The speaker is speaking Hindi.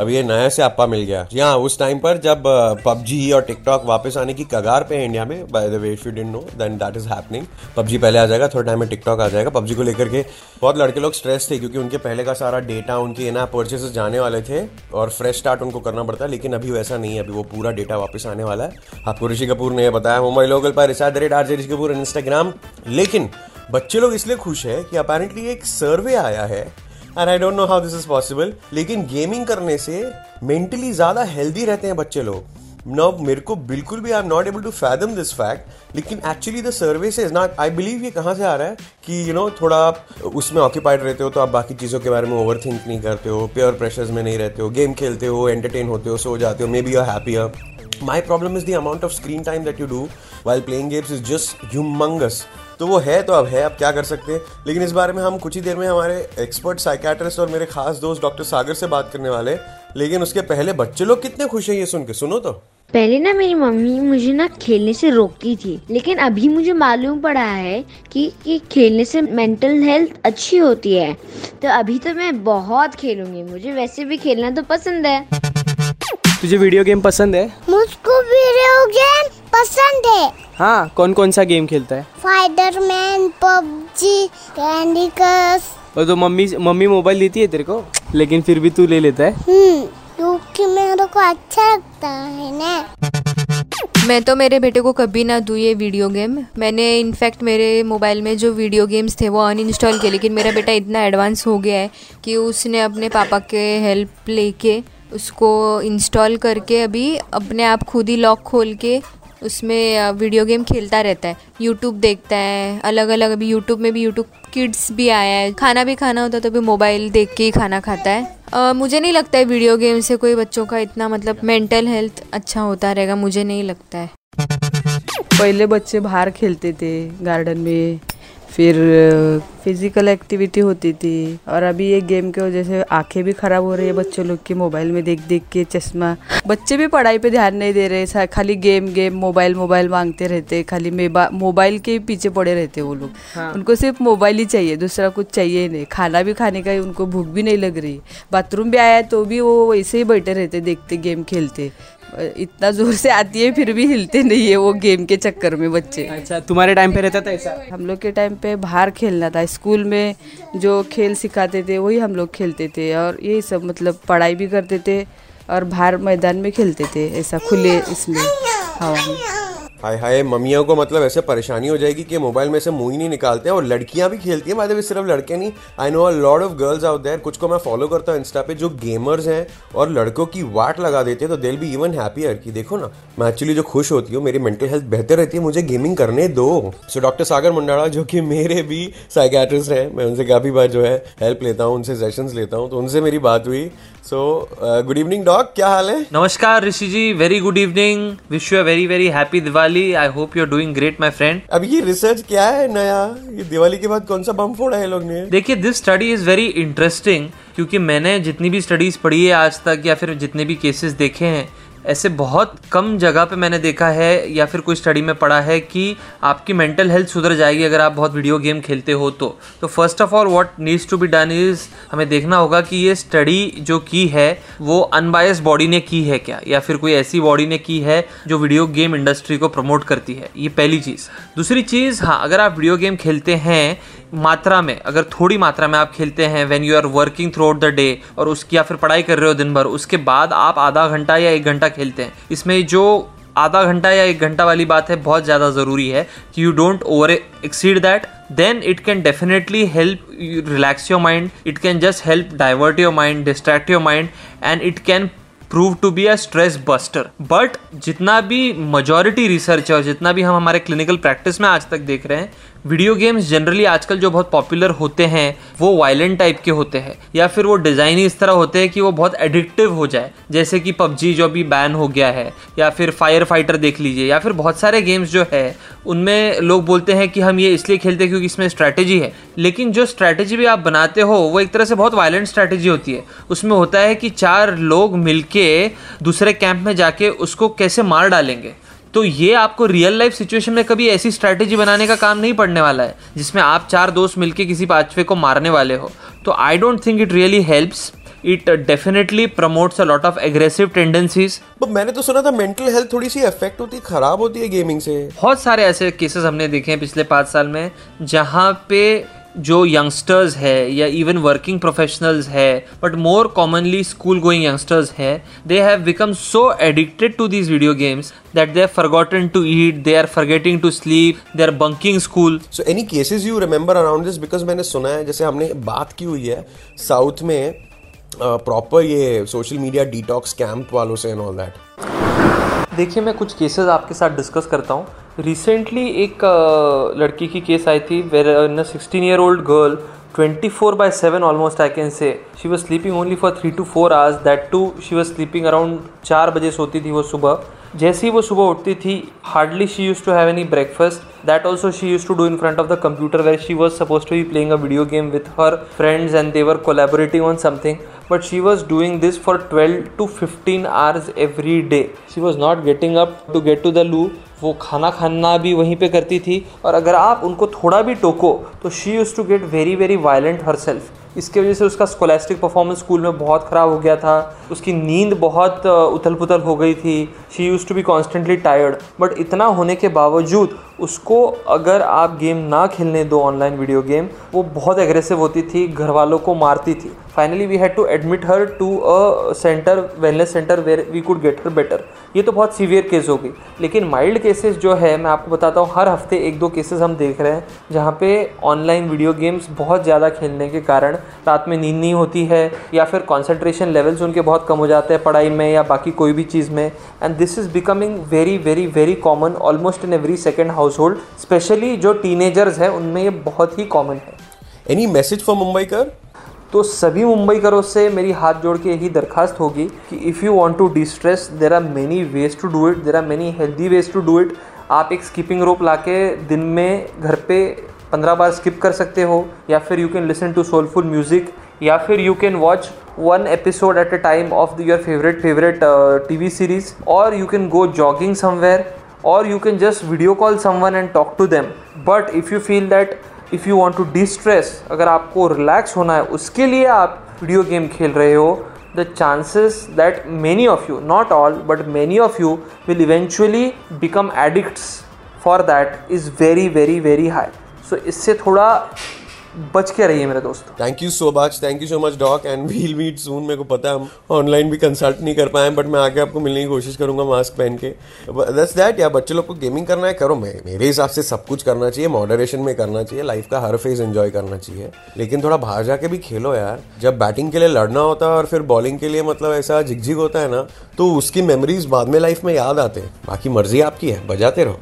अब ये नया से आपा मिल गया। जी हाँ उस टाइम पर जब पबजी और टिकटॉक वापस आने की कगार पे इंडिया में by the way if you didn't know then that is happening PUBG पहले आ जाएगा थोड़ा टाइम में टिकटॉक आ जाएगा। पबजी को लेकर के बहुत लड़के लोग स्ट्रेस थे, क्योंकि उनके पहले का सारा डेटा उनके इन परचेस जाने वाले थे, और फ्रेश स्टार्ट उनको करना पड़ता है, लेकिन अभी वैसा नहीं है। अभी वो पूरा डेटा वापस आने वाला है। आपको ऋषि कपूर ने बताया, मुंबई लोकल पर रिसाद रेट आर ऋषि कपूर इंस्टाग्राम लेकिन बच्चे लोग इसलिए खुश है कि अपेरेंटली एक सर्वे आया है and I don't know how this is possible लेकिन गेमिंग करने से मेंटली ज़्यादा हेल्दी रहते हैं बच्चे लोग। नो मेरे को बिल्कुल भी I am not able to fathom this fact लेकिन actually the service is not I believe ये कहाँ से आ रहा है कि यू you नो know, थोड़ा आप उसमें ऑक्यूपाइड रहते हो तो आप बाकी चीज़ों के बारे में ओवर थिंक नहीं करते हो प्योर प्रेशर्स में नहीं रहते हो गेम खेलते हो एंटरटेन होते हो सो जाते हो maybe are happier my problem is the amount of screen time that you do while playing games is just humongous तो वो है तो अब है अब क्या कर सकते हैं? लेकिन इस बारे में हम कुछ ही देर में हमारे एक्सपर्ट साइकेट्रिस्ट और मेरे खास दोस्त डॉक्टर सागर से बात करने वाले लेकिन उसके पहले बच्चे लोग कितने खुश हैं ये सुन के सुनो तो। पहले ना मेरी मम्मी मुझे ना खेलने से रोकती थी लेकिन अभी मुझे मालूम पड़ा है कि, कि खेलने से मेंटल हेल्थ अच्छी होती है। तो अभी तो मैं बहुत खेलूँगी मुझे वैसे भी खेलना तो पसंद है। तुझे वीडियो गेम पसंद है? मुझको वीडियो गेम पसंद है। हाँ कौन कौन सा गेम खेलता है? फाइडरमैन पबजी कैंडी क्रश और तो मम्मी मम्मी मोबाइल देती है तेरे को? लेकिन फिर भी तू ले लेता है? हम्म क्योंकि मेरे को अच्छा लगता है ना। मैं तो मेरे बेटे को कभी ना दूँ ये वीडियो गेम मैंने इनफैक्ट मेरे मोबाइल में जो वीडियो गेम्स थे वो अनइंस्टॉल किए लेकिन मेरा बेटा इतना एडवांस हो गया है कि उसने अपने पापा के हेल्प लेके उसको इंस्टॉल करके अभी अपने आप खुद ही लॉक खोल के उसमें वीडियो गेम खेलता रहता है। यूट्यूब देखता है अलग अलग अभी यूट्यूब में भी यूट्यूब किड्स भी आया है। खाना भी खाना होता है तो भी मोबाइल देख के ही खाना खाता है। आ, मुझे नहीं लगता है वीडियो गेम से कोई बच्चों का इतना मतलब मेंटल हेल्थ अच्छा होता रहेगा मुझे नहीं लगता है। पहले बच्चे बाहर खेलते थे गार्डन में। फिर फ़िज़िकल एक्टिविटी होती थी। और अभी ये गेम के वजह से आँखें भी खराब हो रही है बच्चों लोग की मोबाइल में देख देख के चश्मा। बच्चे भी पढ़ाई पे ध्यान नहीं दे रहे खाली गेम गेम मोबाइल मोबाइल मांगते रहते खाली मोबाइल के पीछे पड़े रहते वो लोग। हाँ। उनको सिर्फ़ मोबाइल ही चाहिए दूसरा कुछ चाहिए ही नहीं। खाना भी खाने का उनको भूख भी नहीं लग रही। बाथरूम भी आया तो भी वो वैसे ही बैठे रहते देखते गेम खेलते। इतना ज़ोर से आती है फिर भी हिलते नहीं है वो गेम के चक्कर में बच्चे। अच्छा तुम्हारे टाइम पे रहता था ऐसा? हम लोग के टाइम पे बाहर खेलना था। स्कूल में जो खेल सिखाते थे वही हम लोग खेलते थे और यही सब मतलब पढ़ाई भी करते थे और बाहर मैदान में खेलते थे ऐसा खुले इसमें हवा में। हाय हाय, मम्मियों को मतलब ऐसे परेशानी हो जाएगी कि मोबाइल में से मुँह ही नहीं निकालते हैं और लड़कियाँ भी खेलती हैं। बाद में सिर्फ़ लड़के नहीं I know a lot of girls out there कुछ को मैं फॉलो करता हूँ इंस्टा पे, जो गेमर्स हैं और लड़कों की वाट लगा देते हैं तो दिल भी इवन हैप्पियर कि देखो ना, मैं एक्चुअली जो खुश होती हूँ, मेरी मेंटल हेल्थ बेहतर रहती है, मुझे गेमिंग करने दो। सो डॉक्टर सागर मुंडाड़ा, जो कि मेरे भी साइकेट्रिस्ट हैं, मैं उनसे काफ़ी बार जो है हेल्प लेता हूँ, उनसे सेशंस लेता हूँ तो उनसे मेरी बात हुई। सो गुड इवनिंग डॉग क्या हाल है? नमस्कार Rishi ji. Very good evening wish you very very happy Diwali I hope you are doing great my friend अभी ये रिसर्च क्या है नया? ये दिवाली के बाद कौन सा बम फोड़ा है लोग ने? देखिए this study is very interesting क्योंकि मैंने जितनी भी स्टडीज़ पढ़ी है आज तक या फिर जितने भी केसेस देखे हैं ऐसे बहुत कम जगह पे मैंने देखा है या फिर कोई स्टडी में पढ़ा है कि आपकी मेंटल हेल्थ सुधर जाएगी अगर आप बहुत वीडियो गेम खेलते हो तो। तो first of all what needs to be done is हमें देखना होगा कि ये स्टडी जो की है, वो अनबायस बॉडी ने की है क्या? या फिर कोई ऐसी बॉडी ने की है जो वीडियो गेम इंडस्ट्री को प्रमोट करती है? ये पहली चीज़। दूसरी चीज़ हाँ अगर आप वीडियो गेम खेलते हैं मात्रा में, अगर थोड़ी मात्रा में आप खेलते हैं when you are working throughout the day और उसकी या फिर पढ़ाई कर रहे हो दिन भर, उसके बाद आप आधा घंटा या एक घंटा खेलते हैं। इसमें जो आधा घंटा या एक घंटा वाली बात है, बहुत ज़्यादा ज़रूरी है कि you don't over exceed that then it can definitely help relax your mind it can just help divert your mind distract your mind and it can prove to be a stress buster but जितना भी मजॉरिटी रिसर्च है और जितना भी हम हमारे क्लिनिकल प्रैक्टिस में आज तक देख रहे हैं वीडियो गेम्स जनरली आजकल जो बहुत पॉपुलर होते हैं, वो वायलेंट टाइप के होते हैं, या फिर वो डिज़ाइन ही इस तरह होते हैं कि वो बहुत एडिक्टिव हो जाए। जैसे कि पबजी जो अभी बैन हो गया है, या फिर फायर फाइटर देख लीजिए, या फिर बहुत सारे गेम्स जो है, उनमें लोग बोलते हैं कि हम ये इसलिए खेलते हैं क्योंकि इसमें स्ट्रैटेजी है। लेकिन जो स्ट्रैटेजी भी आप बनाते हो, वो एक तरह से बहुत वायलेंट स्ट्रैटेजी होती है। उसमें होता है कि चार लोग मिलके दूसरे कैंप में जाके उसको कैसे मार डालेंगे। तो ये आपको रियल लाइफ सिचुएशन में कभी ऐसी स्ट्रैटेजी बनाने का काम नहीं पड़ने वाला है जिसमें आप चार दोस्त मिलके किसी पांचवे को मारने वाले हो। तो I don't think it really helps it definitely promotes a lot of aggressive tendencies मैंने तो सुना था मेंटल हेल्थ थोड़ी सी अफेक्ट होती है खराब होती है गेमिंग से। बहुत सारे ऐसे केसेस हमने देखे हैं पिछले पाँच साल में जहाँ पे जो यंगस्टर्स है या इवन वर्किंग प्रोफेशनल्स है but more commonly school going youngsters है they have become so addicted to these video games that they are forgotten to eat they are forgetting to sleep they are bunking school so any cases you remember around this because मैंने सुना है जैसे हमने बात की हुई है साउथ में प्रॉपर ये सोशल मीडिया डिटॉक्स कैंप वालों से एंड ऑल दैट देखिए मैं कुछ केसेस आपके साथ डिस्कस करता हूँ। रिसेंटली एक लड़की की केस आई थी where in sixteen year old girl 24 four by seven almost I can say she was sleeping only for three to four hours that too she was sleeping around चार बजे सोती थी वो सुबह। जैसे ही वो सुबह उठती थी hardly she used to have any breakfast that also she used to do in front of the computer where she was supposed to be playing a video game with her friends and they were collaborating on something but she was doing this for 12 to 15 hours every day. She was not getting up to get to the loo. वो खाना खाना भी वहीं पे करती थी। और अगर आप उनको थोड़ा भी टोको तो she used to get very very violent herself इसके वजह से उसका स्कॉलेस्टिक परफॉर्मेंस स्कूल में बहुत ख़राब हो गया था। उसकी नींद बहुत उथल पुथल हो गई थी। She used to be constantly tired but इतना होने के बावजूद उसको अगर आप गेम ना खेलने दो ऑनलाइन वीडियो गेम वो बहुत एग्रेसिव होती थी घर वालों को मारती थी। Finally we had to admit her to a centre wellness centre where we could get her better ये तो बहुत सीवियर केस हो गई। लेकिन माइल्ड केसेस जो है, मैं आपको बताता हूँ, हर हफ़्ते एक दो केसेस हम देख रहे हैं, जहाँ पे ऑनलाइन वीडियो गेम्स बहुत ज़्यादा खेलने के कारण रात में नींद नहीं होती है, या फिर कॉन्सेंट्रेशन लेवल्स उनके बहुत कम हो जाते हैं पढ़ाई में या बाकी कोई भी चीज़ में। And this is becoming very very very common almost in every second household specially जो टीनेजर्स हैं, उनमें ये बहुत ही कॉमन है। एनी मैसेज फॉर मुंबई कर तो सभी मुंबईकरों से मेरी हाथ जोड़ के यही दरखास्त होगी कि if you want to distress there are many ways to do it there are many healthy ways to do it आप एक स्किपिंग रोप लाके दिन में घर पे पंद्रह बार स्किप कर सकते हो, या फिर you can listen to soulful music या फिर you can watch one episode at a time of your favourite favourite T V series और you can go jogging somewhere और you can just video call someone and talk to them but if you feel that if you want to distress अगर आपको रिलैक्स होना है, उसके लिए आप वीडियो गेम खेल रहे हो the chances that many of you not all but many of you will eventually become addict for that is very very very high so इससे थोड़ा बच के रहिए मेरे दोस्तों। Thank you so much thank you so much doc and we'll meet soon मेरे को पता है, हम ऑनलाइन भी कंसल्ट नहीं कर पाए बट मैं आके आपको मिलने की कोशिश करूँगा मास्क पहन के। दस दैट या बच्चे लोग को गेमिंग करना है, करो। मैं, मेरे हिसाब से सब कुछ करना चाहिए मॉडरेशन में करना चाहिए लाइफ का हर फ़ेज़ एंजॉय करना चाहिए। लेकिन थोड़ा बाहर जाके भी खेलो यार। जब बैटिंग के लिए लड़ना होता है और फिर बॉलिंग के लिए मतलब ऐसा झिकझिक होता है ना तो उसकी मेमोरीज बाद में लाइफ में याद आते हैं। बाकी मर्ज़ी आपकी है, बजाते रहो।